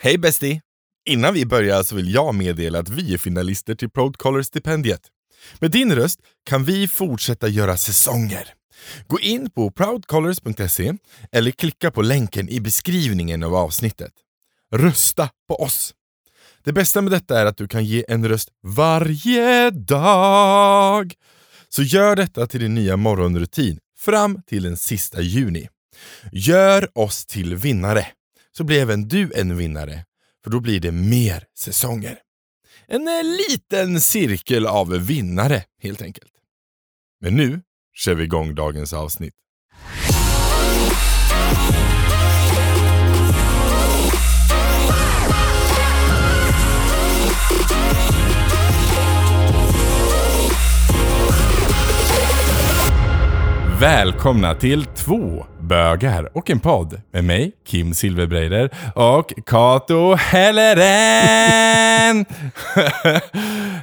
Hej bästi! Innan vi börjar så vill jag meddela att vi är finalister till Proudcaller-stipendiet. Med din röst kan vi fortsätta göra säsonger. Gå in på proudcallers.se eller klicka på länken i beskrivningen av avsnittet. Rösta på oss! Det bästa med detta är att du kan ge en röst varje dag. Så gör detta till din nya morgonrutin fram till den sista juni. Gör oss till vinnare, så blir även du en vinnare, för då blir det mer säsonger. En eh, liten cirkel av vinnare helt enkelt. Men nu kör vi igång dagens avsnitt. Välkomna till två bögar och en podd med mig, Kim Silverbreider och Kato Helleren!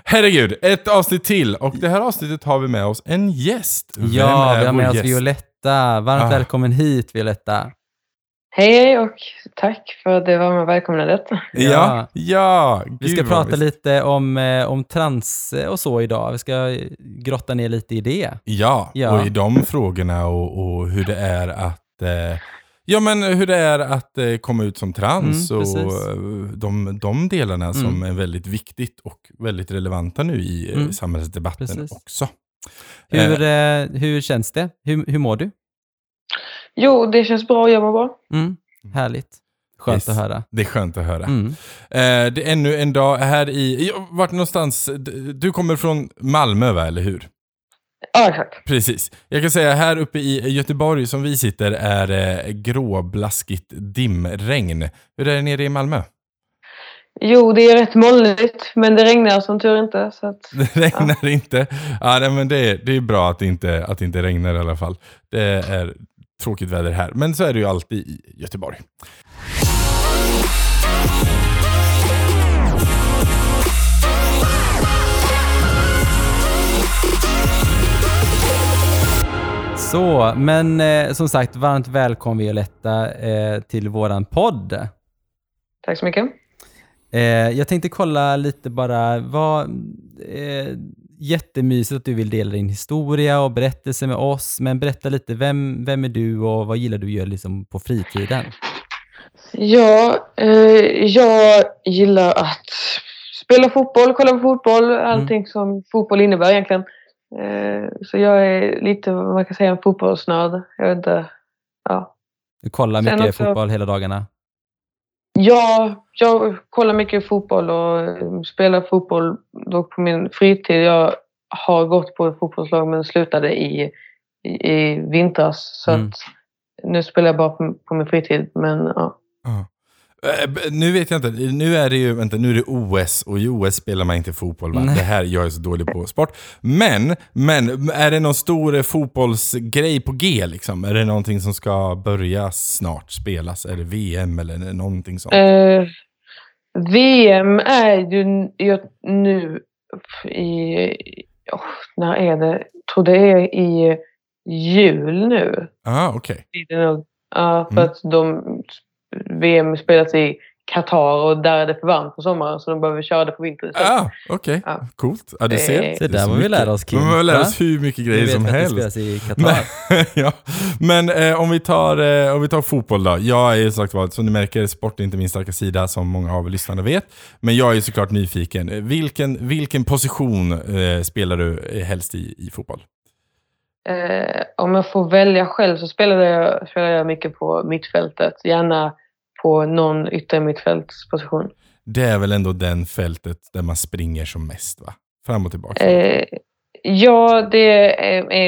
Herregud, ett avsnitt till och det här avsnittet har vi med oss en gäst. Vem Ja, vi har med oss gäst? Violetta. Varmt Ah. välkommen hit Violetta. Hej och tack för det varma välkomnandet. Ja, ja. Vi ska gud prata lite om, eh, om trans eh, och så idag. Vi ska eh, grotta ner lite i det. Ja, Ja. och i de frågorna och, och hur det är att eh, Ja men hur det är att eh, komma ut som trans Mm, och de, de delarna som Mm. är väldigt viktigt och väldigt relevanta nu i Mm, samhällsdebatten precis. också. Hur, eh, hur känns det? Hur, hur mår du? Jo, det känns bra, jag mår bra. Mm, härligt. Skönt Yes. att höra. Det är skönt att höra. Mm. Eh, det är ännu en dag här i, ja, vart någonstans, du kommer från Malmö va, eller hur? Ja, exakt. Precis. Jag kan säga här uppe i Göteborg som vi sitter är det gråblaskigt dimregn. Hur är det nere i Malmö? Jo, det är rätt molnigt, men det regnar som tur inte. Så att, Det regnar inte. Ja, nej, men det, är, det är bra att det, inte, att det inte regnar i alla fall. Det är tråkigt väder här, men så är det ju alltid i Göteborg. Så, men eh, som sagt, varmt välkommen Violetta eh, till våran podd. tack så mycket. Eh, jag tänkte kolla lite bara, vad, eh, jättemysigt att du vill dela din historia och berättelse med oss, men berätta lite, vem, vem är du och vad gillar du att göra liksom på fritiden? Ja, eh, jag gillar att spela fotboll, kolla på fotboll, allting som fotboll innebär egentligen. Eh, så jag är lite, vad man kan säga, en fotbollsnörd. Jag vet inte. Ja. Du kollar mycket också- fotboll hela dagarna? Ja, jag kollar mycket fotboll och eh, spelar fotboll då på min fritid. Jag har gått på ett fotbollslag men slutade i, i, i vintras. Så Mm. att nu spelar jag bara på, på min fritid. Men ja. Ja. Eh, Nu vet jag inte, nu är det ju, vänta, nu är det OS och i OS spelar man inte fotboll va? Nej. Det här, jag är så dålig på sport. Men, men är det någon stor eh, fotbollsgrej på G liksom? Är det någonting som ska börja snart spelas? Är det VM eller någonting sånt? Eh, VM är ju ju nu i... Oh, när är det? Jag tror det är i jul nu. ah, okej. Ja, för Mm. att de, VM spelas i Qatar och där är det för varmt på sommaren så de behöver köra det på vintern istället. Ah, okej. Ja. Coolt. Ja, du Det- ser. Se Se Det är där vad vi mycket. lär oss, Kim. Vi lär Va? oss hur mycket Vi grejer vet som att det helst. spelas i Men, Qatar. ja. Men eh, om, vi tar, eh, om vi tar fotboll då. Jag är sagt vad, som ni märker, sport är inte min starka sida som många av lyssnarna vet. Men jag är såklart nyfiken. Eh, Vilken, vilken position eh, spelar du eh, helst i, i fotboll? Eh, om jag får välja själv så spelar jag, spelar jag mycket på mittfältet. Gärna på någon yttermittfältsposition. Det är väl ändå den fältet där man springer som mest va? Fram och tillbaka. Eh, ja, det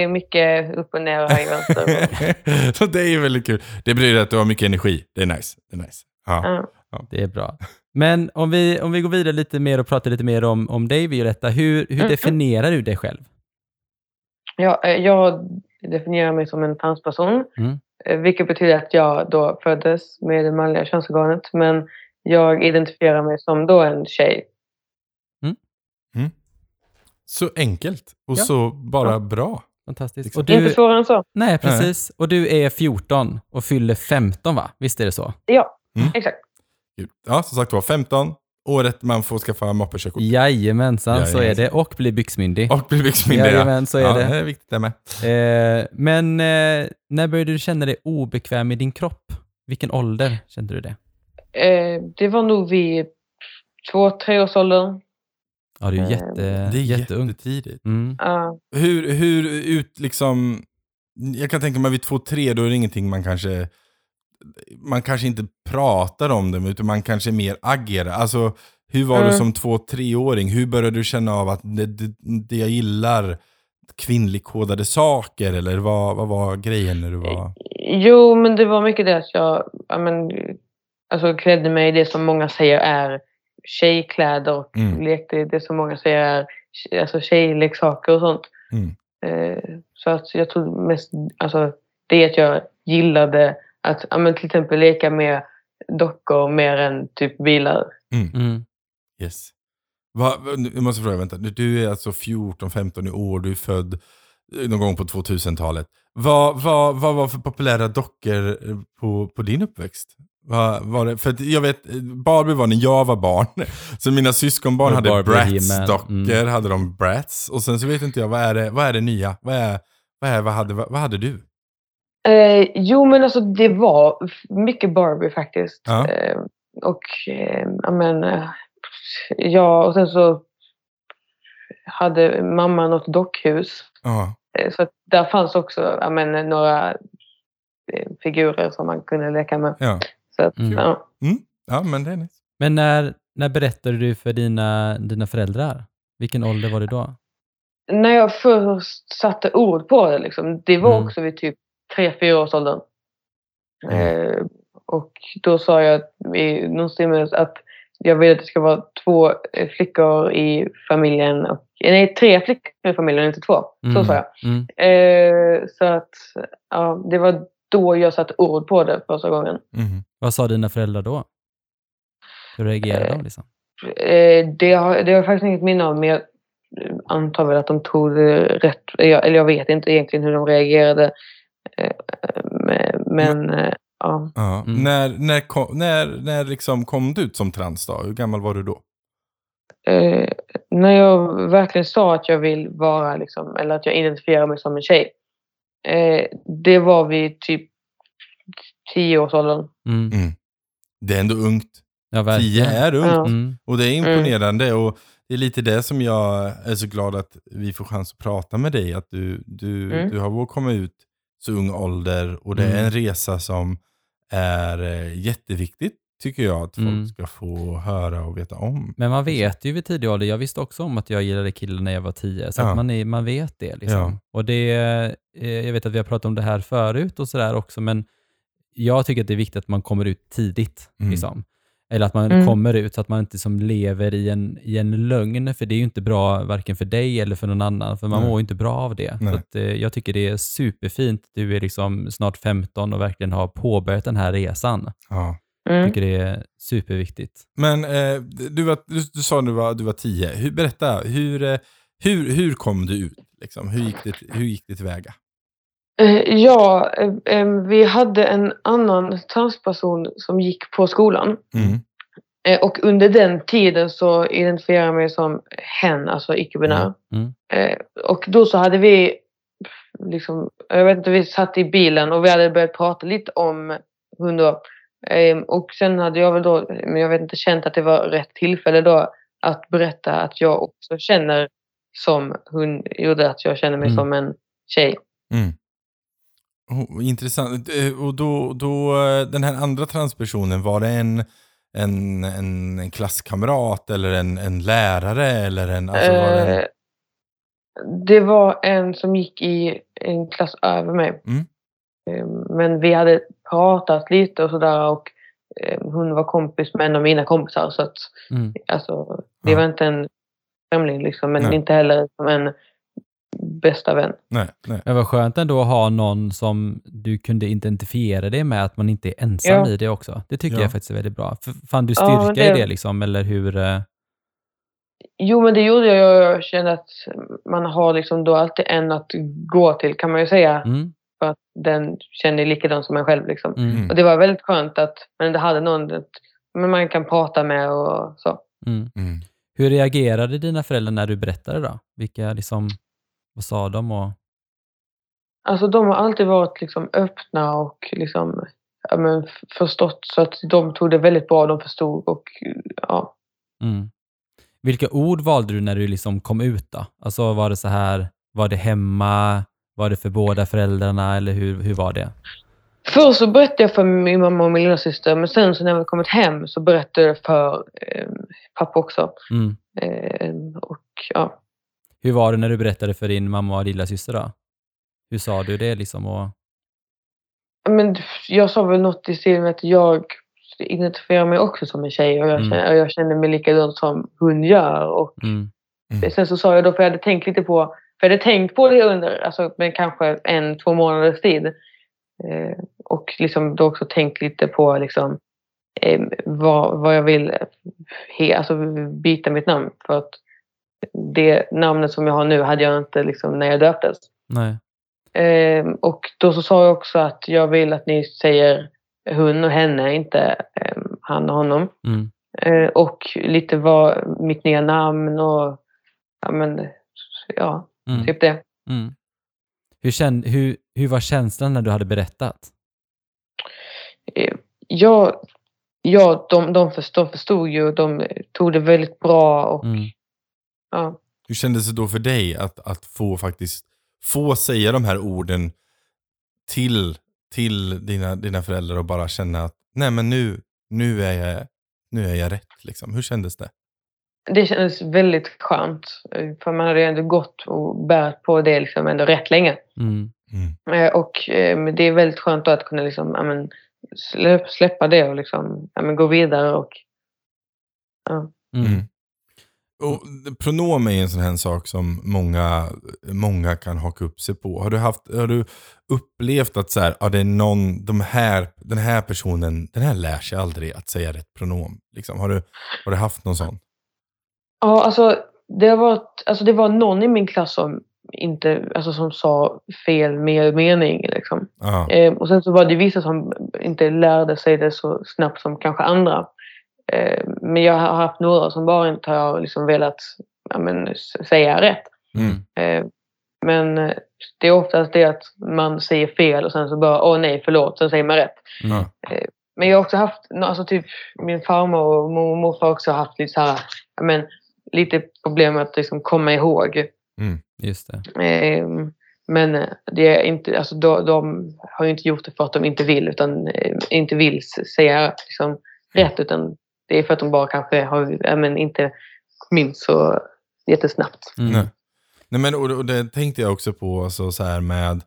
är, mycket upp och ner och höger vänster. Så det är ju väldigt kul. Det betyder att du har mycket energi. Det är nice. Det är nice. Ja. Ja. Det är bra. Men om vi, om vi går vidare lite mer och pratar lite mer om, om dig Violetta, hur, hur Mhm. definierar du dig själv? Ja, eh, jag definierar mig som en transperson. Mm. Eh, Vilket betyder att jag då föddes med det manliga könsorganet. Men jag identifierar mig som då en tjej. Så enkelt och Ja. så bara Ja. bra. Fantastiskt. Liksom. Och Inte du, svårare än så. nej, precis. Och du är 14 och fyller 15 va? Visst är det så? Ja, Mm. exakt. Ja, som sagt var, 15. Året man får skaffa moppekörkort. Jajamensan, så är Jajamensan. det. Och bli byxmyndig. Och bli byxmyndig. Jajamän, så är ja, det. det är viktigt det med. Eh, men eh, när började du känna dig obekväm i din kropp? Vilken ålder kände du det? Eh, det var nog vid två, treårsåldern. Ja, du är Eh, jätte, Det är jätteung. jättetidigt. Mm. Ja. Hur, hur ut liksom... Jag kan tänka mig vid två, tre, då är det ingenting man kanske... Man kanske inte pratar om det, utan man kanske mer agerar. Alltså, hur var du Mm. som två, treåring? Hur började du känna av att det, det, det jag gillar kvinnligkodade saker? Eller vad, vad var grejen när du var... Jo, men det var mycket det att jag ja, men, alltså, klädde mig i det som många säger är tjejkläder och Mm. lekte i det som många säger är alltså, tjejleksaker och sånt. Mm. Eh, så att jag tror mest alltså, det att jag gillade att ja, men, till exempel leka med dockor mer än typ bilar. Mm. Yes. Va, jag måste fråga, vänta. Du- är alltså 14-15 i år, du är född eh, någon gång på 2000-talet. Vad, vad, vad var för populära dockor eh, på, på din uppväxt? Vad var det? För jag vet, eh, Barbie var när jag var barn. Så mina syskonbarn Och hade Bratz-dockor. Mm. hade de Bratz. Och sen så vet inte jag, vad är det, vad är det nya? Vad, är, vad, är, vad, hade, vad, vad hade du? Eh, jo, men alltså det var mycket Barbie faktiskt. Ja. Eh, och eh, ja, men, eh, ja, och sen så hade mamma något dockhus. Ja. Eh, Så där fanns också ja, men, några eh, figurer som man kunde leka med. Ja. Så att, Mm. ja. ja, men det är nice. Men när, när berättade du för dina, dina föräldrar? Vilken ålder var det då? När jag först satte ord på det, liksom, det var Mm. också vid typ tre fyra års åldern. Mm. Eh, och då sa jag i någonstans att jag vill att det ska vara två eh, flickor i familjen. Och, nej, tre flickor i familjen, inte två. Så Mm. sa jag. Mm. Eh, så att ja, det var då jag satte ord på det första gången. Mhm. Vad sa dina föräldrar då? Hur reagerade Eh, de? Liksom? Eh, det, har, det har jag faktiskt inget minne av, men jag antar väl att de tog det rätt. Jag, eller jag vet inte egentligen hur de reagerade. Eh, eh, men eh, ja. Ja. Mm. När, när, kom, när, när liksom kom du ut som trans då? Hur gammal var du då? Eh, när jag verkligen sa att jag vill vara, liksom, eller att jag identifierar mig som en tjej. Eh, det var vid typ tioårsåldern. Mm. Mm. Det är ändå ungt. Ja, Tio är ungt. Ja. Mm. Och det är imponerande. Och det är lite det som jag är så glad att vi får chans att prata med dig. Att du, du, Mm. du har vågat komma ut så ung ålder. Och det är Mm. en resa som är eh, jätteviktigt, tycker jag, att folk Mm. ska få höra och veta om. Men man vet ju vid tidig ålder, jag visste också om att jag gillade killar när jag var tio, så Ja. att man, är, man vet det. Liksom. Ja. Och det, eh, jag vet att vi har pratat om det här förut och sådär också, men jag tycker att det är viktigt att man kommer ut tidigt. Mm. Liksom. Eller att man Mm. kommer ut så att man inte som lever i en, i en lögn, för det är ju inte bra varken för dig eller för någon annan, för man Nej. mår ju inte bra av det. Nej. Så att, eh, jag tycker det är superfint. Du är liksom snart 15 och verkligen har påbörjat den här resan. Ja. Jag Mm. tycker det är superviktigt. Men eh, du, var, du, du sa att du var, du var tio. Hur, berätta, hur, eh, hur, hur kom du ut? Liksom? Hur, gick det, hur gick det tillväga? Eh, Ja, eh, vi hade en annan transperson som gick på skolan. Mm. Eh, Och under den tiden så identifierade jag mig som hen, alltså icke-binär. Mm. Eh, Och då så hade vi, liksom, jag vet inte, vi satt i bilen och vi hade börjat prata lite om hon då. Eh, Och sen hade jag väl då, men jag vet inte, känt att det var rätt tillfälle då att berätta att jag också känner som hon gjorde, att jag känner mig Mm. som en tjej. Mm. Oh, intressant. Eh, Och då, då, den här andra transpersonen, var det en, en, en, en klasskamrat eller en, en lärare? Eller en, alltså var det en, Eh, det var en som gick i en klass över mig. Mm. Eh, Men vi hade pratat lite och sådär och eh, hon var kompis med en av mina kompisar. Så att, Mm. alltså, det var inte en främling liksom, men Nej. inte heller som en bästa vän. nej, nej. Men vad skönt ändå att ha någon som du kunde identifiera dig med, att man inte är ensam Ja. i det också. Det tycker Ja. jag faktiskt är väldigt bra. Fann du Ja, styrka det- i det liksom, eller hur? eh, Jo, men det gjorde jag. Jag kände att man har liksom då alltid en att gå till kan man ju säga. Mm, För att den känner likadant som en själv. Liksom. mm, Mm. Och det var väldigt skönt att men det hade någon att men man kan prata med och så. Mm. Mm. Hur reagerade dina föräldrar när du berättade då? Vilka liksom, vad sa de? Och, Alltså de har alltid varit liksom öppna och liksom, ja, men förstått så att de tog det väldigt bra. De förstod och ja. mm. Vilka ord valde du när du liksom kom ut då? Alltså var det så här, var det hemma? Var det för båda föräldrarna eller hur, hur var det? Först så berättade jag för min mamma och min lillasyster men sen så när vi kommit hem så berättade jag för eh, pappa också. Mm. Eh, och ja. Hur var det när du berättade för din mamma och lilla syster då? Hur sa du det liksom? Och, Men jag sa väl något i stil med att jag identifierar mig också som en tjej och jag, Mm. känner, och jag känner mig likadant som hon gör. Och mm. Sen så sa jag då, för jag hade tänkt lite på, för jag hade tänkt på det under alltså, men kanske en, två månaders tid. Eh, och liksom då också tänkt lite på liksom, eh, vad, vad jag vill he, alltså, byta mitt namn. För att det namnet som jag har nu hade jag inte liksom, när jag döptes. Nej. Eh, och då så sa jag också att jag vill att ni säger hon och henne, inte eh, han och honom. Mm. Eh, och lite vad mitt nya namn och ja, men, ja Mm. typ det. Mm. Hur, kände, hur, hur var känslan när du hade berättat? Eh, jag, ja, de, de, förstod, de förstod ju, de tog det väldigt bra och Mm. Ja. Hur kändes det då för dig att, att få faktiskt få säga de här orden till, till dina, dina föräldrar och bara känna att nej men nu, nu, är, jag, nu är jag rätt liksom. Hur kändes det? Det kändes väldigt skönt. För man hade ju ändå gått och bärt på det liksom ändå rätt länge. Mm. Mm. Eh, Och eh, det är väldigt skönt då att kunna liksom, ja, men, släpp, släppa det och liksom, ja, men, gå vidare. Och, ja. Mm. Och pronom är en sån här sak som många, många kan haka upp sig på. Har du, haft, har du upplevt att så här, ja, det är någon, de här, den här personen, den här lär sig aldrig att säga rätt pronom? Liksom. Har, du, har du haft någon sån? Ja, alltså det, varit, alltså det var någon i min klass som, inte, alltså, som sa fel med mening. Liksom. Eh, och sen så var det vissa som inte lärde sig det så snabbt som kanske andra. Eh, men jag har haft några som bara inte har liksom velat ja, men, säga rätt. Mm. Eh, men eh, det är oftast det att man säger fel och sen så bara åh nej förlåt, sen säger man rätt. Mm. Men jag har också haft, alltså typ min farmor och mormor morfar har också haft lite så här, men, lite problem med att liksom komma ihåg. Just det. Men det är inte, alltså, de, de har ju inte gjort det för att de inte vill, utan inte vill säga liksom, rätt, utan det är för att de bara kanske har, ja, men, inte minns så jättesnabbt. Mm. Nej. Nej, men, och, och det tänkte jag också på alltså, så här med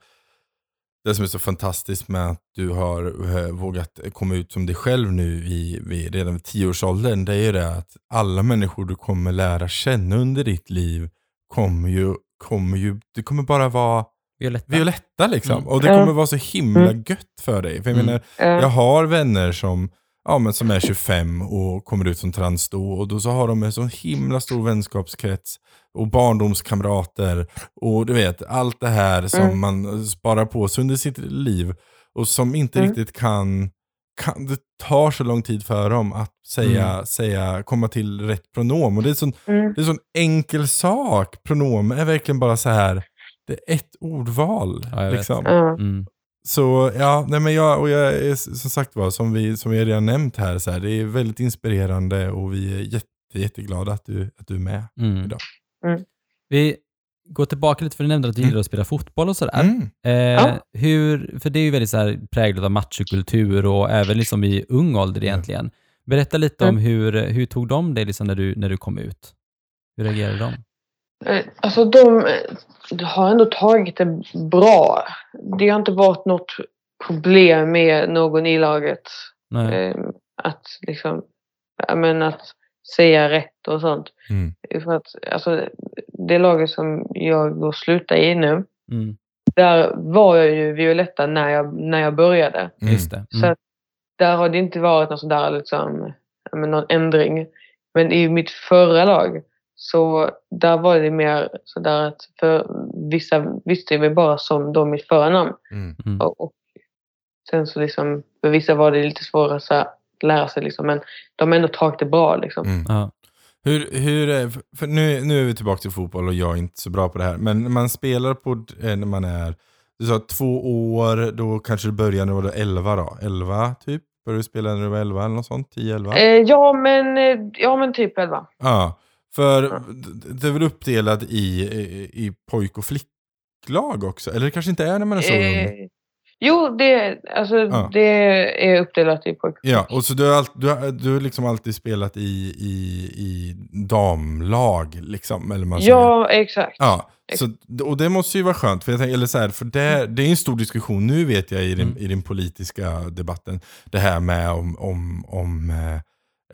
det som är så fantastiskt med att du har eh, vågat komma ut som dig själv nu i, vid, redan vid tioårsåldern. Det är ju det att alla människor du kommer lära känna under ditt liv kommer ju, kommer ju det kommer bara vara Violetta. Violetta liksom. Mm. Och det kommer vara så himla Mm. gött för dig. För jag Mm. menar, jag har vänner som, ja, men som är 25 och kommer ut som trans då. Och då så har de en så himla stor vänskapskrets och barndomskamrater. Och du vet, allt det här som Mm. man sparar på sig under sitt liv. Och som inte Mm. riktigt kan, kan, det tar så lång tid för dem att säga, Mm. säga komma till rätt pronom. Och det är sån, mm, det är sån enkel sak. Pronom är verkligen bara så här. Det är ett ordval. Ja, liksom. Mm. Så ja, nej men jag, och jag är som sagt var, som vi, som vi redan nämnt här, så här, det är väldigt inspirerande och vi är jätte, jätteglada att du, att du är med. Mm. Idag. Mm. Vi går tillbaka lite, för du nämnde att du Mm. gillar att spela fotboll och sådär. Mm. Eh, Ja. hur, för det är ju väldigt så här präglat av machokultur och även liksom i ung ålder egentligen. Berätta lite om Mm. hur, hur tog de det liksom när, du, när du kom ut? Hur reagerade de? Eh, Alltså de eh, har ändå tagit det bra. Det har inte varit något problem med någon i laget. Nej. Eh, att liksom, men att säga rätt och sånt. Mm. För att, alltså, det laget som jag då slutar i nu, Mm. där var jag ju Violetta när jag, när jag började. Mm. Det. Så Mm. att där har det inte varit någon, sån där, liksom, men någon ändring. Men i mitt förra lag, så där var det mer sådär att för vissa visste ju mig bara som då mitt förra namn. Mm. Mm. Och, och sen så liksom, för vissa var det lite svårare så här, lära sig. Liksom. Men de har ändå tagit det bra. Liksom. Mm. Ja. Hur, hur, är- för nu, nu är vi tillbaka till fotboll och jag är inte så bra på det här. Men man spelar på eh, när man är du sa två år, då kanske du börjar när du var 11 då? 11 typ? Började du spela när du var 11 eller något sånt? 10-11? Eh, ja, men, eh, ja, men typ 11. Ja, för det är väl uppdelat i, i, i pojk och flicklag också? Eller det kanske inte är när man är så ung? Eh, jo, det, alltså, Ja. det är uppdelat i pojk. Ja, och så du har, all, du har, du har liksom alltid spelat i, i, i damlag, liksom? Eller man säger. Ja, exakt. Ja, så, och det måste ju vara skönt. För, jag tänker, eller så här, för det, det är en stor diskussion nu vet jag i den, Mm. i den politiska debatten. Det här med om, om, om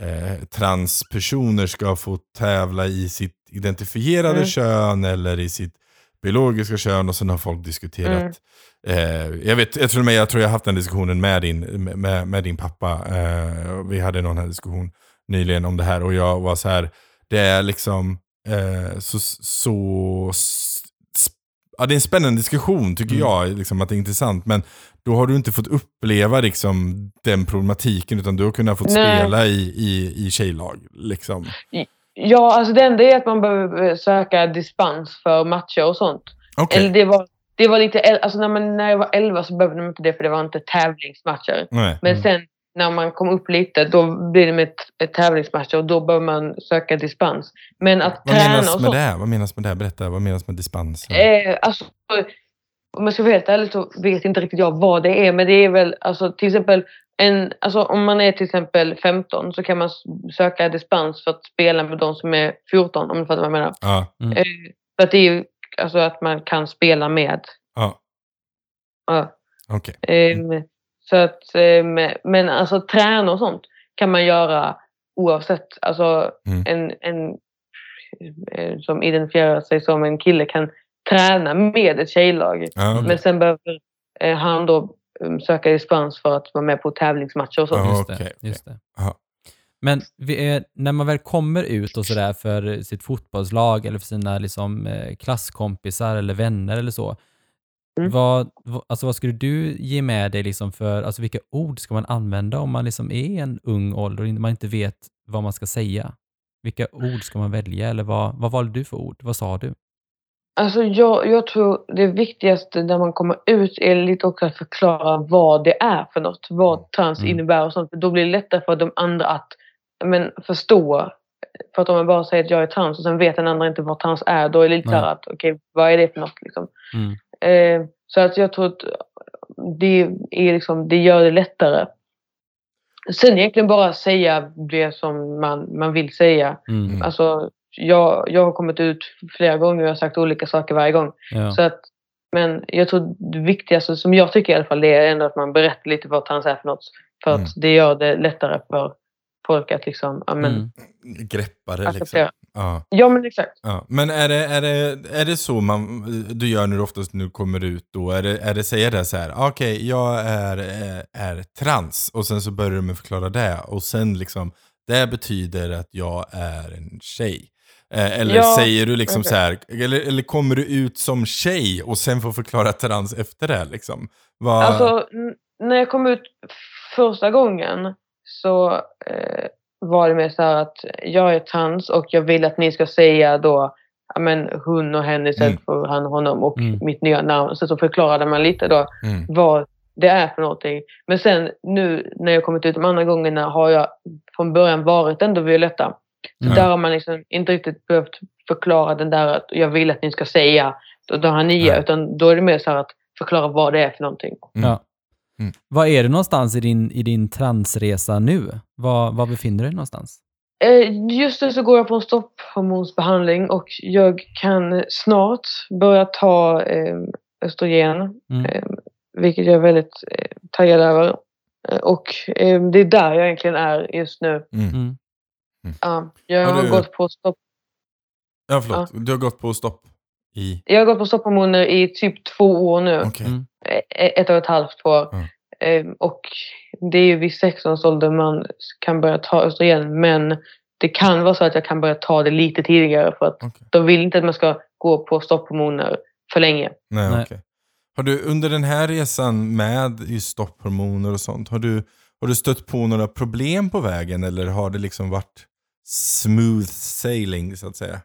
eh, transpersoner ska få tävla i sitt identifierade Mm. kön eller i sitt biologiska kön. Och sen har folk diskuterat. Mm. Eh, jag, vet, jag, tror med, jag tror jag har haft den diskussionen med din, med, med din pappa. Eh, vi hade någon här diskussion nyligen om det här och jag var så här. Det är liksom eh, så, så ja, det är en spännande diskussion tycker Mm. jag, liksom, att det är intressant. Men då har du inte fått uppleva liksom, den problematiken utan du har kunnat fått Nej. spela i, i, i tjejlag. Liksom. Ja, alltså det enda är att man behöver eh, söka dispens för matcher och sånt. Okej, Eller det var, det var lite, alltså när, man, när jag var 11 så behövde man inte det för det var inte tävlingsmatcher. Nej. Men Mm. sen när man kom upp lite då blir det med ett, ett tävlingsmatcher och då behöver man söka dispens. Men att Vad träna menas och med sånt. det? Vad menas med det? Berätta, vad menas med dispens? Eh, alltså, om jag ska vara helt ärlig så vet inte riktigt jag vad det är. Men det är väl alltså, till exempel en, alltså, om man är till exempel 15 så kan man söka dispens för att spela med de som är 14 om du fattar vad jag menar. Ja, Eh, för att det är ju alltså att man kan spela med. ja, Ja. okej. Ehm, så att, ehm, men alltså träna och sånt kan man göra oavsett. Alltså Mm. en, en eh, som identifierar sig som en kille kan träna med ett tjejlag. Okej. Men sen behöver eh, han då um, söka dispens för att vara med på tävlingsmatcher och sånt. Just det. Just det. Ja. Men vi är, när man väl kommer ut och sådär för sitt fotbollslag eller för sina liksom, eh, klasskompisar eller vänner eller så. Mm. Vad, alltså vad skulle du ge med dig liksom för, alltså vilka ord ska man använda om man liksom är i en ung ålder och man inte vet vad man ska säga? Vilka ord ska man välja eller vad, vad valde du för ord? Vad sa du? Alltså jag, jag tror det viktigaste när man kommer ut är lite också att förklara vad det är för något. Vad trans Mm. innebär och sånt. Då blir det lättare för de andra att men, förstå. För att om man bara säger att jag är trans och sen vet den andra inte vad trans är. Då är det lite så Nej. här att okej, vad är det för något liksom. Mm. Eh, så att jag tror att det, är liksom, det gör det lättare. Sen egentligen bara säga det som man, man vill säga. Mm. Alltså, jag, jag har kommit ut flera gånger och jag har sagt olika saker varje gång. Ja. Så att, men jag tror det viktigaste, som jag tycker i alla fall, det är ändå att man berättar lite vad trans är för något. För att Mm. det gör det lättare för folk att liksom, ja men, Mm. Greppare liksom. Ja. Ja men exakt. Ja, men är det, är, det, är det så man, du gör när du oftast nu kommer ut då? Är det, är det säger det så här, okej jag är, är, är trans och sen så börjar du med att förklara det och sen liksom, det betyder att jag är en tjej. Eh, Eller Ja, säger du liksom okej. så här, eller, eller kommer du ut som tjej och sen får förklara trans efter det liksom? Vad- Alltså, när jag kom ut första gången så eh, var det mer så här att jag är trans och jag vill att ni ska säga då men hon och henne istället Mm. för han och honom och Mm. mitt nya namn. Så, så förklarade man lite då mm, vad det är för någonting. Men sen nu när jag kommit ut de andra gångerna har jag från början varit ändå Violetta. Så Ja. där har man liksom inte riktigt behövt förklara den där att jag vill att ni ska säga då, då har ni Nej. utan då är det mer så här att förklara vad det är för någonting. Mm. Ja. Mm. Var är du någonstans i din, i din transresa nu? Var, var befinner du dig någonstans? Eh, Just nu så går jag på en stopphormonsbehandling och jag kan snart börja ta eh, östrogen. Mm. Eh, vilket jag är väldigt eh, taggad över. Och eh, det är där jag egentligen är just nu. mm. Mm. Ja, jag Har har, du- gått på stopp, Ja, förlåt. Du har gått på stopp i... jag har gått på stopphormoner i typ två år nu. Okej. Mm. Ett och ett halvt år. Mm. Eh, och det är ju vid 16 års ålder man kan börja ta östrogen. Men det kan vara så att jag kan börja ta det lite tidigare för att Okej. de vill inte att man ska gå på stopphormoner för länge. Nej, Nej. okej. Har du under den här resan med just stopphormoner och sånt, har du, Har du stött på några problem på vägen eller har det liksom varit smooth sailing så att säga?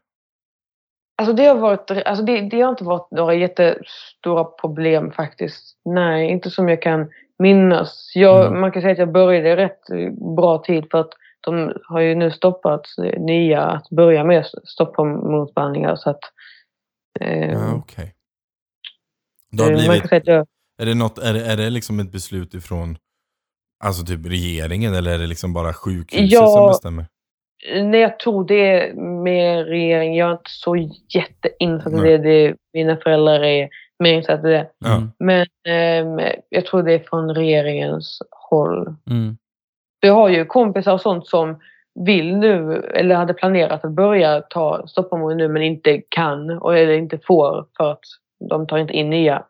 Alltså det har, varit, alltså det, det har inte varit några jättestora problem faktiskt. Nej, inte som jag kan minnas. Jag, Mm. Man kan säga att jag började i rätt bra tid för att de har ju nu stoppat nya att börja med. Så att, eh, Ja, okej. Det har eh, man blivit, kan säga att jag, är, det något, är, det, är det liksom ett beslut ifrån alltså typ regeringen eller är det liksom bara sjukhuset Ja. som bestämmer? När jag tror det är med regering, jag är inte så jätteinsatt i det. det. Mina föräldrar är mer insatta i det. Mm. Men ehm, jag tror det är från regeringens håll. Mm. Jag har ju kompisar och sånt som vill nu, eller hade planerat att börja ta stopphormoner nu men inte kan och eller inte får för att de tar inte in nya.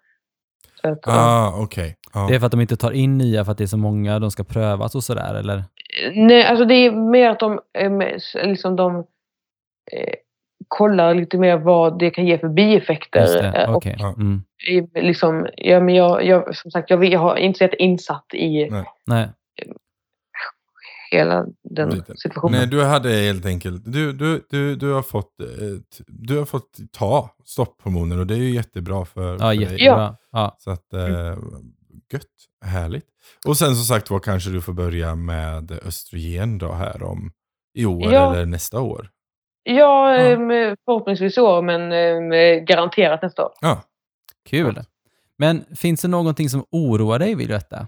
Så att, ja. Ah, okej. Ja. Det är för att de inte tar in nya för att det är så många de ska prövas och sådär, eller? Nej, alltså det är mer att de, ehm, liksom de eh, kollar lite mer vad det kan ge för bieffekter. Just det, eh, och. Mm. liksom, ja, men jag, jag, som sagt, jag, jag har inte så jätteinsatt i Nej. Nej. hela den Lite. situationen. Nej, du hade helt enkelt, du, du, du, du, har fått, eh, du har fått ta stopphormoner och det är ju jättebra för, Ja, för dig. jättebra. Ja. Så att, eh, gött, härligt. Och sen som sagt var kanske du får börja med östrogen då här om i år Ja. eller nästa år. Ja, Ja. ehm, förhoppningsvis i år, men ehm, garanterat nästa år. Ja, Kul. Men finns det någonting som oroar dig, vill du veta?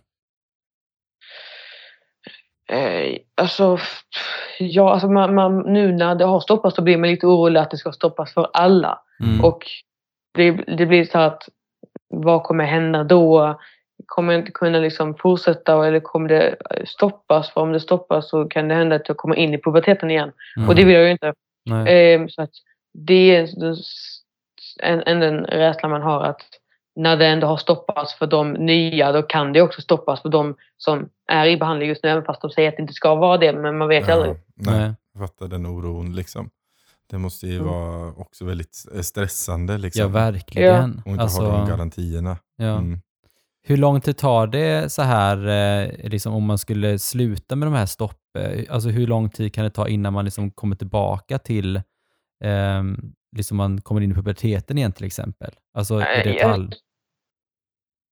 Eh, alltså, ja, alltså man, man, nu när det har stoppats så blir man lite orolig att det ska stoppas för alla. Mm. Och det, det blir så att vad kommer hända då? Kommer jag inte kunna liksom fortsätta eller kommer det stoppas? För om det stoppas så kan det hända att jag kommer in i puberteten igen. Mm. Och det vill jag ju inte. Ehm, så att det är en, en, den rädslan man har att när det ändå har stoppats för de nya då kan det också stoppas för de som är i behandling just nu även fast de säger att det inte ska vara det men man vet ju aldrig. nej, jag fattar den oron liksom. Det måste ju Mm. vara också väldigt eh, stressande liksom. Ja, verkligen. Och inte Alltså, ha de garantierna. ja. Mm. Hur lång tid tar det så här, eh, liksom om man skulle sluta med de här stopp, eh, alltså hur lång tid kan det ta innan man liksom kommer tillbaka till, eh, liksom man kommer in i puberteten igen till exempel? Alltså är det ett?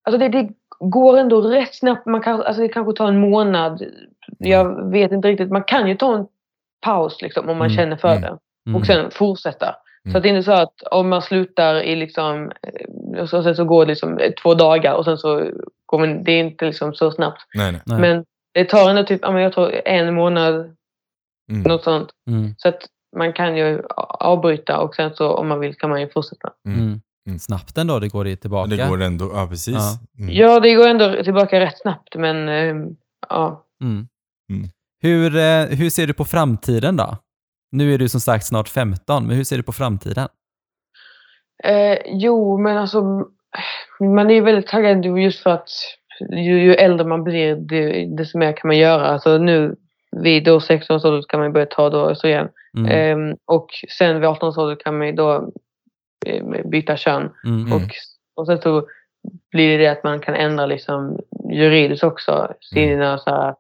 Alltså det, det går ändå rätt snabbt. Man kan, alltså det kanske tar en månad. Jag vet inte riktigt. Man kan ju ta en paus liksom, om man Mm, känner för mm, det. Mm. Och sen fortsätta. Mm. Så att det är inte så att om man slutar i liksom, eh, och så, sen så går det liksom eh, två dagar och sen så kommer det är inte liksom så snabbt. Nej, nej. Nej. Men det tar ändå typ, jag tror en månad, Mm. något sånt. Mm. Så att man kan ju avbryta och sen så om man vill kan man ju fortsätta. Mm. Mm. Mm. Snabbt ändå, det går det tillbaka. Det går ändå, ja precis. Ja. Mm. Ja, det går ändå tillbaka rätt snabbt men eh, ja. Mm. Mm. Hur, hur ser du på framtiden då? Nu är du som sagt snart 15, men hur ser du på framtiden? Eh, jo, men alltså man är ju väldigt taggad just för att ju, ju äldre man blir det, desto mer kan man göra. Alltså nu vid då 16 års ålder kan man börja ta då östrogen. Mm. Ehm, och sen vid 18 års ålder kan man då eh, byta kön. Mm. Mm. Och, och sen så blir det att man kan ändra liksom juridiskt också. Sina så här,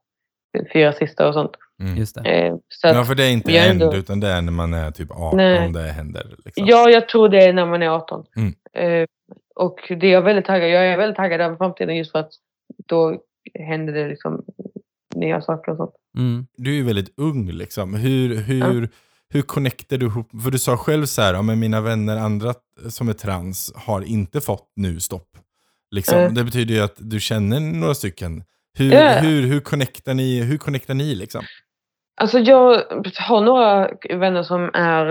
fyra sista och sånt. Mm. Just det. Ehm, så att, Ja, för det är inte är ändå, utan det är när man är typ 18 Nej. det händer. Liksom. Ja, jag tror det är när man är 18. Mm. Eh, och det är jag väldigt taggad. Jag är väldigt taggad över framtiden just för att då händer det liksom nya saker och sånt. Mm. Du är ju väldigt ung liksom. Hur, hur, hur connectar du ihop? För du sa själv så här, ja, men mina vänner, andra som är trans, har inte fått nu stopp. Liksom. Mm. Det betyder ju att du känner några stycken. Hur, Ja. hur, hur connectar ni? Hur connectar ni liksom? Alltså jag har några vänner som är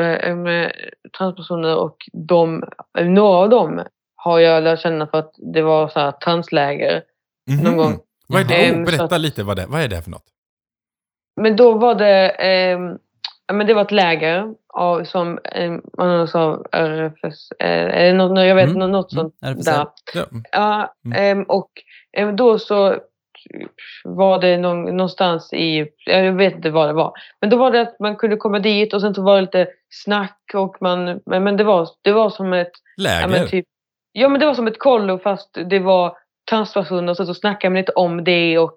eh, transpersoner och de, några av dem har jag lärt känna för att det var så här transläger Mhm. någon gång. Vad är det? Ehm, Oh, berätta att- lite, vad det, vad är det för något? Men då var det, ehm, ja, men det var ett läger av, som eh, man sa RFS, eh, eller något, jag vet Mm, något mm, sånt RFSL. där. Ja. Mm. ehm, och ehm, då så var det någon, någonstans i, jag vet inte vad det var, men då var det att man kunde komma dit och sen så var det lite snack och man, men, men det, var, det var som ett, ja Läger? men typ, ja men det var som ett kollo fast det var transpersoner och sen så snackade man lite om det och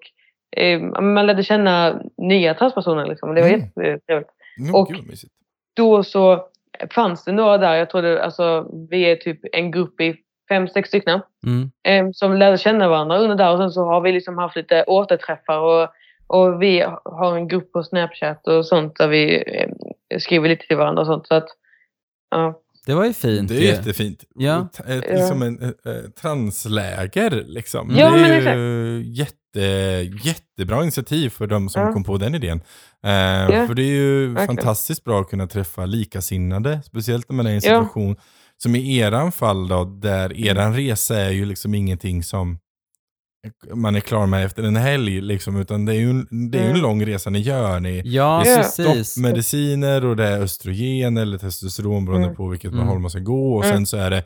eh, man lärde känna nya transpersoner. Liksom. Det var Mm. jättetrevligt. Mm, Och-. Då så fanns det några där. Jag tror det, alltså, vi är typ en grupp i fem, sex stycken. Mm. eh, som lärde känna varandra under där. Och sen så har vi liksom haft lite återträffar och, och vi har en grupp på Snapchat och sånt där vi eh, skriver lite till varandra och sånt. Så att, ja. Det var ju fint. Det är ju. jättefint. Ja. Ett, ett, Ja. liksom en, ett, ett transläger liksom. Ja, det men är ju jätte, jättebra initiativ för de som Ja. kom på den idén. Eh, För det är ju verkligen. fantastiskt bra att kunna träffa likasinnade, speciellt när man är i en Ja. situation som i eran fall då, där eran resa är ju liksom ingenting som man är klar med efter en helg, liksom, utan det är ju, en- det är en Mm. lång resa ni gör. Ni, Ja, det är stoppmediciner och det är östrogen eller testosteron beroende Mm. på vilket Mm. håll man ska gå. Och Mm. sen så är det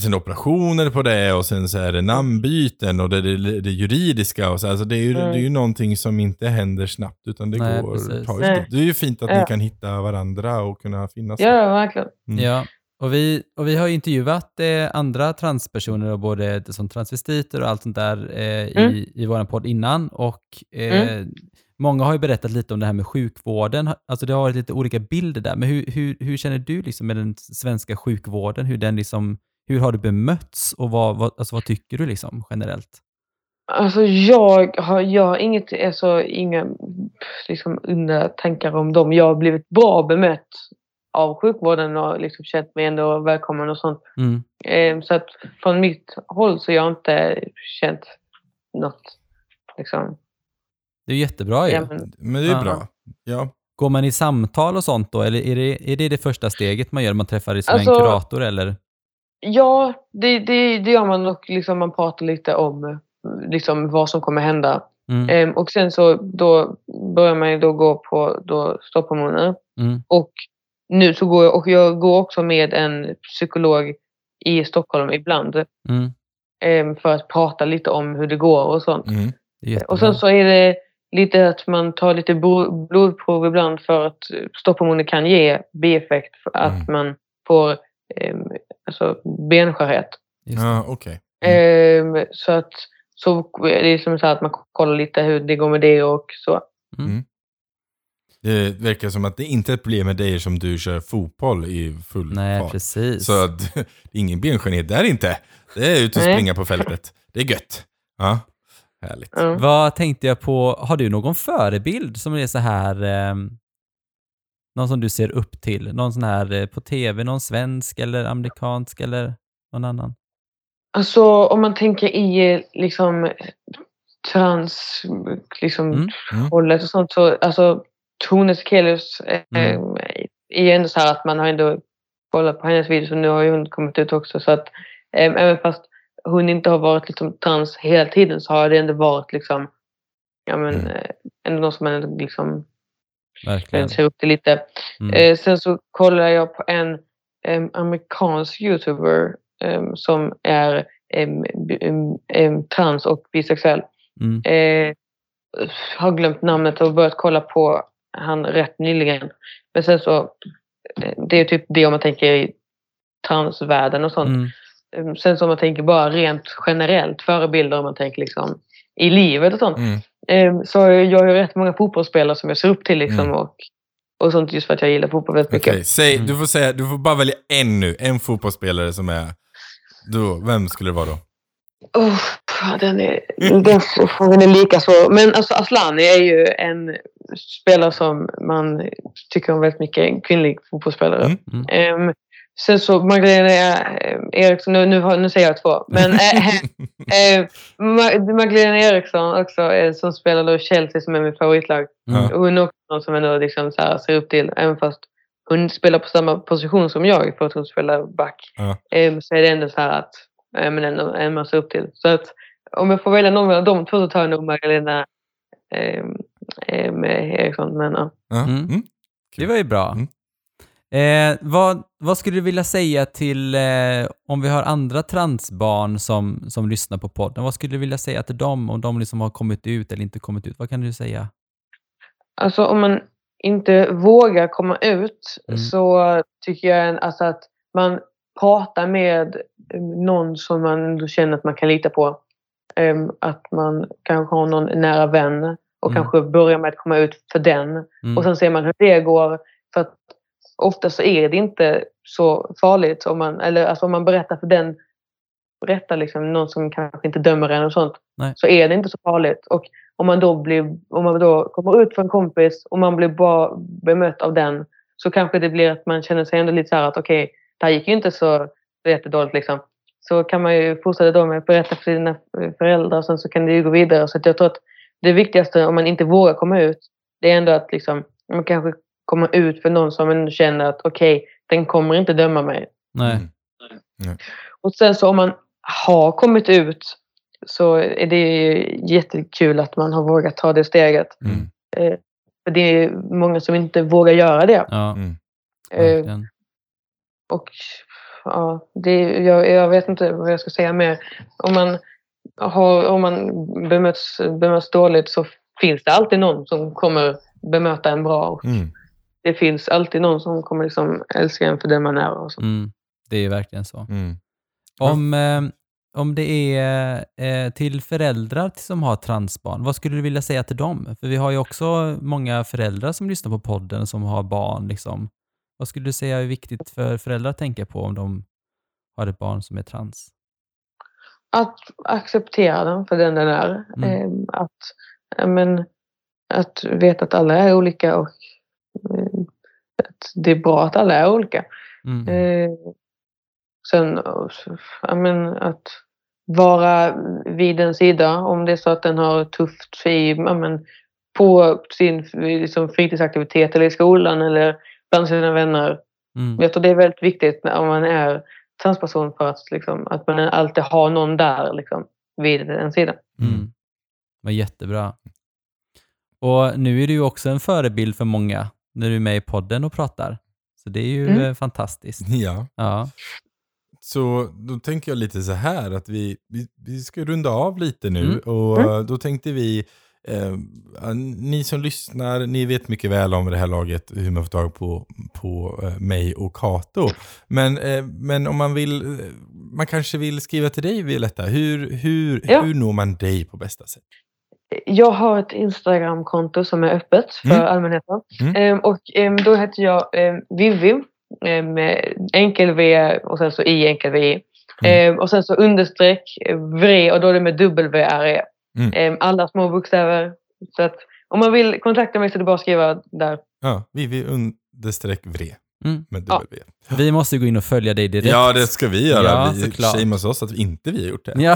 sen operationer på det och sen så är det namnbyten och det, det, det juridiska. Och så. Alltså det, är ju, Mm. det är ju någonting som inte händer snabbt utan det Nej, går tar ju. Det är ju fint att ni Ja. kan hitta varandra och kunna finnas. ja, verkligen. Mm. Ja, och vi, och vi har ju intervjuat eh, andra transpersoner, och både som transvestiter och allt sånt där eh, Mm. i, i vår podd innan. Och eh, många har ju berättat lite om det här med sjukvården. Alltså det har varit lite olika bilder där. Men hur, hur, hur känner du liksom med den svenska sjukvården? Hur, den liksom, hur har du bemötts och vad, vad, alltså vad tycker du liksom generellt? Alltså jag har, jag har inget, alltså, inga liksom, onda tankar om dem. Jag har blivit bra bemött av sjukvården och liksom känt mig ändå välkommen och sånt. Mm. Eh, så att från mitt håll så har jag inte känt något. Liksom. Det är jättebra ju. Ja, men, Men det är bra. Ja. Går man i samtal och sånt då? Eller är det är det, det första steget man gör? Man träffar liksom Alltså- en kurator eller? ja, det, det, det gör man och liksom man pratar lite om liksom, vad som kommer hända. Mm. Eh, och sen så då börjar man ju då gå på då stopphormoner. Mm. Och nu så går jag, och jag går också med en psykolog i Stockholm ibland. Mm. eh, för att prata lite om hur det går och sånt. Mm. Är. Och sen så är det lite att man tar lite blodprov ibland för att stopphormoner kan ge bieffekt för att Mm. man får eh, alltså benskörhet. Ja, okej. Mm. Eh, så att så är det som så att man kollar lite hur det går med det och så. Det verkar som att det inte är ett problem med dig som du kör fotboll i full Nej, fart. precis. Så att, ingen benskörhet där inte. Det är ut och Nej. springa på fältet. Det är gött. Ja, härligt. Ja. Vad tänkte jag på, har du någon förebild som är så här, eh, någon som du ser upp till? Någon sån här eh, på tv, någon svensk eller amerikansk eller någon annan? Alltså om man tänker i liksom trans liksom Mm, mm. hållet och sånt så alltså Tone Sekelius eh, Mm. är ju ändå så här att man har ändå kollat på hennes videos och nu har ju hon kommit ut också så att eh, även fast hon inte har varit liksom trans hela tiden så har det ändå varit liksom ja men Mm. eh, ändå någon som man liksom Verkligen. ser upp till lite. Mm. Sen så kollar jag på en amerikansk youtuber som är trans och bisexuell. Mm. Eh, har glömt namnet och börjat kolla på han rätt nyligen. Men sen så, eh, det är typ det om man tänker i transvärlden och sånt. Mm. Em, Sen så om man tänker bara rent generellt förebilder om man tänker liksom i livet och sånt. Mm. Em, Så jag har ju rätt många fotbollsspelare som jag ser upp till liksom Mm. och, och sånt just för att jag gillar fotboll väldigt Okej, mycket. säg, Mm. du, får säga, du får bara välja en nu. En fotbollsspelare som är... Då, vem skulle det vara då? Oh, den, är, den frågan är lika svår. Men alltså Aslani är ju en spelare som man tycker om väldigt mycket. En kvinnlig fotbollsspelare. Mm. Mm. Ehm, sen så Magdalena eh, Eriksson, nu, nu, har- nu säger jag två. Men eh, Ma- Magdalena Eriksson också eh, som spelar då Chelsea som är mitt favoritlag. Mm. Och hon är också någon som ändå liksom så här ser upp till. Även fast hon spelar på samma position som jag för att hon spelar back. Ehm, så är det ändå så här att eh, men ändå en man ser upp till. Så att om jag får välja någon av de två så tar jag nog Magdalena ehm, ehm, Eriksson. Men, ja. Mm. Mm. Det var ju bra. Mm. Eh, vad, vad skulle du vilja säga till, eh, om vi har andra transbarn som, som lyssnar på podden, vad skulle du vilja säga till dem om de liksom har kommit ut eller inte kommit ut? Vad kan du säga? Alltså om man inte vågar komma ut Mm. så tycker jag alltså att man pratar med eh, någon som man ändå känner att man kan lita på. Ehm, att man kanske har någon nära vän och Mm. kanske börjar med att komma ut för den. Mm. Och sen ser man hur det går. För att ofta så är det inte så farligt om man, eller alltså om man berättar för den, berättar liksom någon som kanske inte dömer en och sånt, Nej. så är det inte så farligt. Och om man då, blir, om man då kommer ut för en kompis och man blir bra bemött av den, så kanske det blir att man känner sig ändå lite så här att okej, det här gick ju inte så jättedåligt liksom. Så kan man ju fortsätta då med att berätta för sina föräldrar och sen så kan det ju gå vidare. Så jag tror att det viktigaste om man inte vågar komma ut, det är ändå att liksom, man kanske kommer ut för någon som man känner att okej, den kommer inte döma mig. Nej. Mm. Och sen så om man har kommit ut så är det ju jättekul att man har vågat ta det steget. Mm. För det är många som inte vågar göra det. Ja, Mm. Eh. Och ja, det, jag, jag vet inte vad jag ska säga mer. Om man, har, om man bemöts, bemöts dåligt så finns det alltid någon som kommer bemöta en bra. Och Mm. det finns alltid någon som kommer liksom älska en för den man är. Och så. Mm. Det är verkligen så. Mm. Om, eh, om det är eh, till föräldrar som har transbarn, vad skulle du vilja säga till dem? För vi har ju också många föräldrar som lyssnar på podden som har barn. Liksom. Vad skulle du säga är viktigt för föräldrar att tänka på om de har ett barn som är trans? Att acceptera den för den den är. Mm. Eh, Att, men, att veta att alla är olika och eh, att det är bra att alla är olika. Mm. Eh, sen men att vara vid en sida om det är så att den har tufft i, men, på sin liksom, fritidsaktivitet eller i skolan eller bland sina vänner. Mm. Jag tror det är väldigt viktigt när- om man är transperson för att, liksom, att man alltid har någon där liksom, vid en sida. Mm. Var jättebra. Och nu är du ju också en förebild för många när du är med i podden och pratar. Så det är ju Mm. eh, fantastiskt. Ja, Ja. så då tänker jag lite så här att vi, vi, vi ska runda av lite nu Mm. och Mm. då tänkte vi Eh, ni som lyssnar, ni vet mycket väl om det här laget hur man får tag på, på eh, mig och Kato. Men, eh, men om man vill, eh, man kanske vill skriva till dig Violetta, hur, hur, Ja. hur når man dig på bästa sätt? Jag har ett Instagramkonto som är öppet för Mm. allmänheten. Mm. Ehm, och ehm, då heter jag ehm, Vivi med enkel V och sen så i enkel V. Mm. Och sen så understreck vre och då är det med W-R-E. Mm. Ehm, alla små bokstäver. Så att om man vill kontakta mig så är det bara att skriva där. Ja, Vivi understreck vre Mm. med Ja. Vi måste gå in och följa dig direkt. Ja, det ska vi göra. Ja, vi såklart. shamear oss att vi inte vi har gjort det. Ja.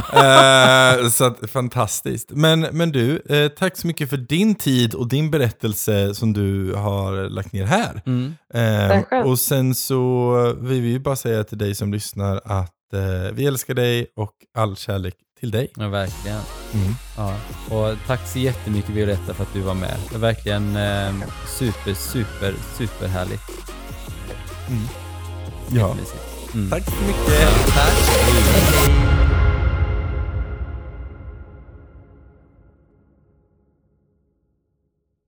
Eh, så att, fantastiskt. Men, men du, eh, tack så mycket för din tid och din berättelse som du har lagt ner här. Mm. Eh, och sen så vill vi bara säga till dig som lyssnar att eh, vi älskar dig och all kärlek till dig. ja, verkligen. Mm. Ja. Och tack så jättemycket Violetta för att du var med. Det var verkligen eh, super, super, super härligt. Ja. Jättemysigt. Mm. Tack så mycket. Ja, tack.